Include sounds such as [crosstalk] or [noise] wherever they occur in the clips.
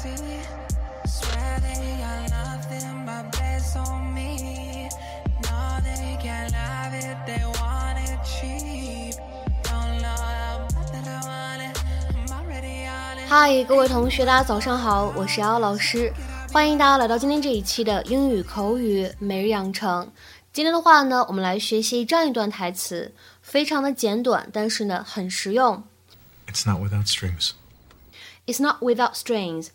see. Swear they got nothing but best on me. No, they can't have it, they want it cheap. Don't know how bad that I want it. I'm already on it. 嗨，各位同学，大家早上好，我是姚老师，欢迎大家来到今天这一期的英语口语每日养成。今天的话呢，我们来学习这样一段台词，非常的简短，但是呢很实用。 It's not without strings. It's not without strings。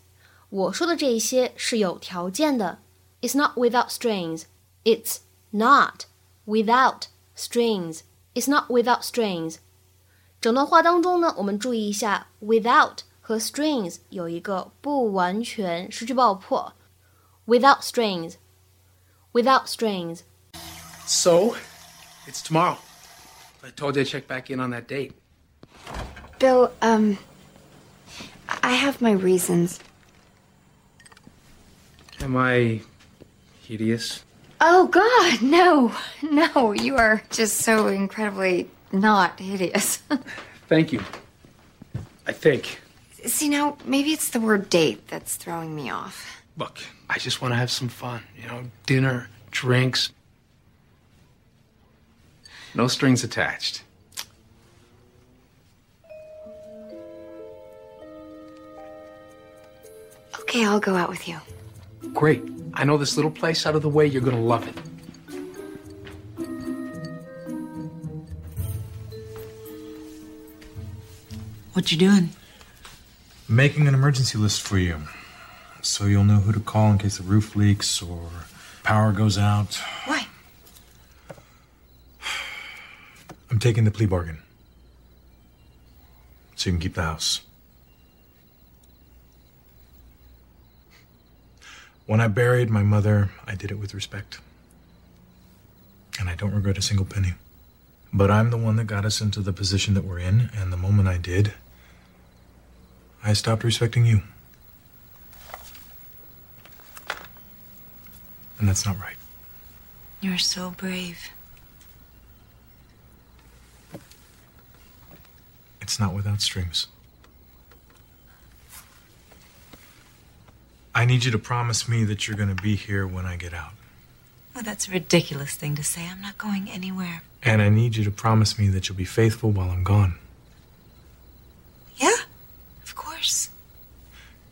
我说的这一些是有条件的。It's not without strings. It's not without strings. It's not without strings. 整段话当中呢，我们注意一下，without 和 strings 有一个不完全失去爆破。Without strings. Without strings. So, it's tomorrow. I told you to check back in on that date. Bill, um, I have my reasons. Am I hideous? Oh, God, no, no, you are just so incredibly not hideous. [laughs] Thank you. I think. See, now, maybe it's the word date that's throwing me off. Look, I just want to have some fun. You know, dinner, drinks. No strings attached. Okay, I'll go out with you. Great. I know this little place out of the way. You're going to love it. What you doing? Making an emergency list for you. So you'll know who to call in case the roof leaks or power goes out. Why? I'm taking the plea bargain. So you can keep the house. When I buried my mother, I did it with respect. And I don't regret a single penny. But I'm the one that got us into the position that we're in, and the moment I did, I stopped respecting you. And that's not right. You're so brave. It's not without strings. I need you to promise me that you're going to be here when I get out. Well, that's a ridiculous thing to say. I'm not going anywhere. And I need you to promise me that you'll be faithful while I'm gone. Yeah, of course.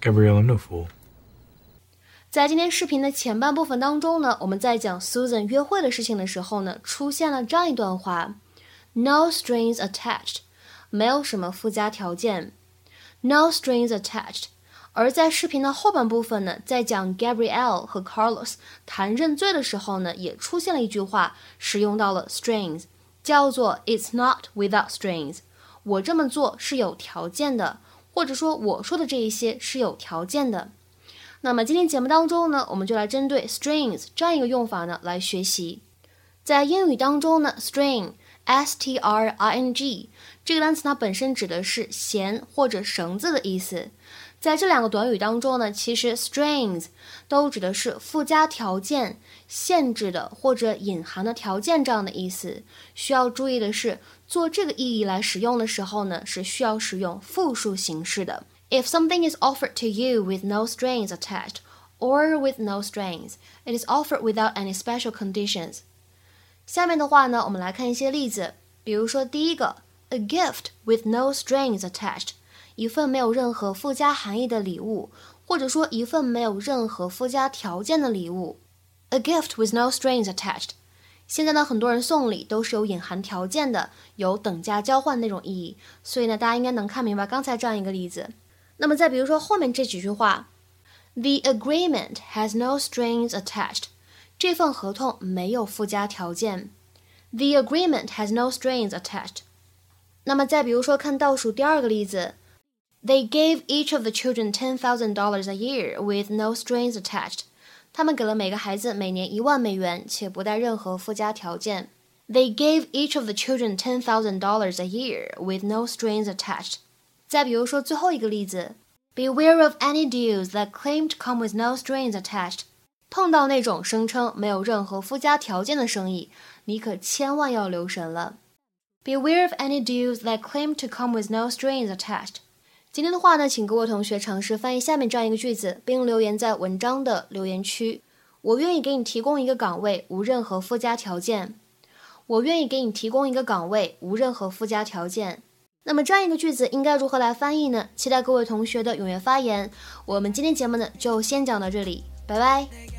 Gabrielle, I'm no fool. 在今天视频的前半部分当中呢，我们在讲 Susan 约会的事情的时候呢，出现了这样一段话：No strings attached，没有什么附加条件，No strings attached。 而在视频的后半部分呢，在讲 Gabrielle 和 Carlos 谈认罪的时候呢，也出现了一句话，使用到了 strings，叫做 It's not without strings。我这么做是有条件的，或者说我说的这一些是有条件的。那么今天节目当中呢，我们就来针对 strings 这样一个用法呢来学习。在英语当中呢，string s t r i n g 这个单词它本身指的是弦或者绳子的意思。在这两个短语当中呢，其实 strings 都指的是附加条件、限制的或者隐含的条件这样的意思。需要注意的是，做这个意义来使用的时候呢，是需要使用复数形式的。If something is offered to you with no strings attached, or with no strings, it is offered without any special conditions. 下面的话呢，我们来看一些例子，比如说第一个，a gift with no strings attached， 一份没有任何附加含义的礼物，或者说一份没有任何附加条件的礼物。A gift with no strings attached。现在呢，很多人送礼都是有隐含条件的，有等价交换那种意义，所以呢，大家应该能看明白刚才这样一个例子。那么再比如说后面这几句话，The agreement has no strings attached。这份合同没有附加条件。The agreement has no strings attached。那么再比如说看倒数第二个例子 ，They gave each of the children ten thousand dollars a year with no strings attached。他们给了每个孩子每年一万美元，且不带任何附加条件。They gave each of the children ten thousand dollars a year with no strings attached。再比如说最后一个例子，Beware of any deals that claim to come with no strings attached。碰到那种声称没有任何附加条件的生意，你可千万要留神了。Beware of any deals that claim to come with no strings attached。 今天的话呢，请各位同学尝试翻译下面这样一个句子，并留言在文章的留言区。我愿意给你提供一个岗位，无任何附加条件。我愿意给你提供一个岗位，无任何附加条件。那么这样一个句子应该如何来翻译呢？期待各位同学的踊跃发言。我们今天节目呢就先讲到这里，拜拜。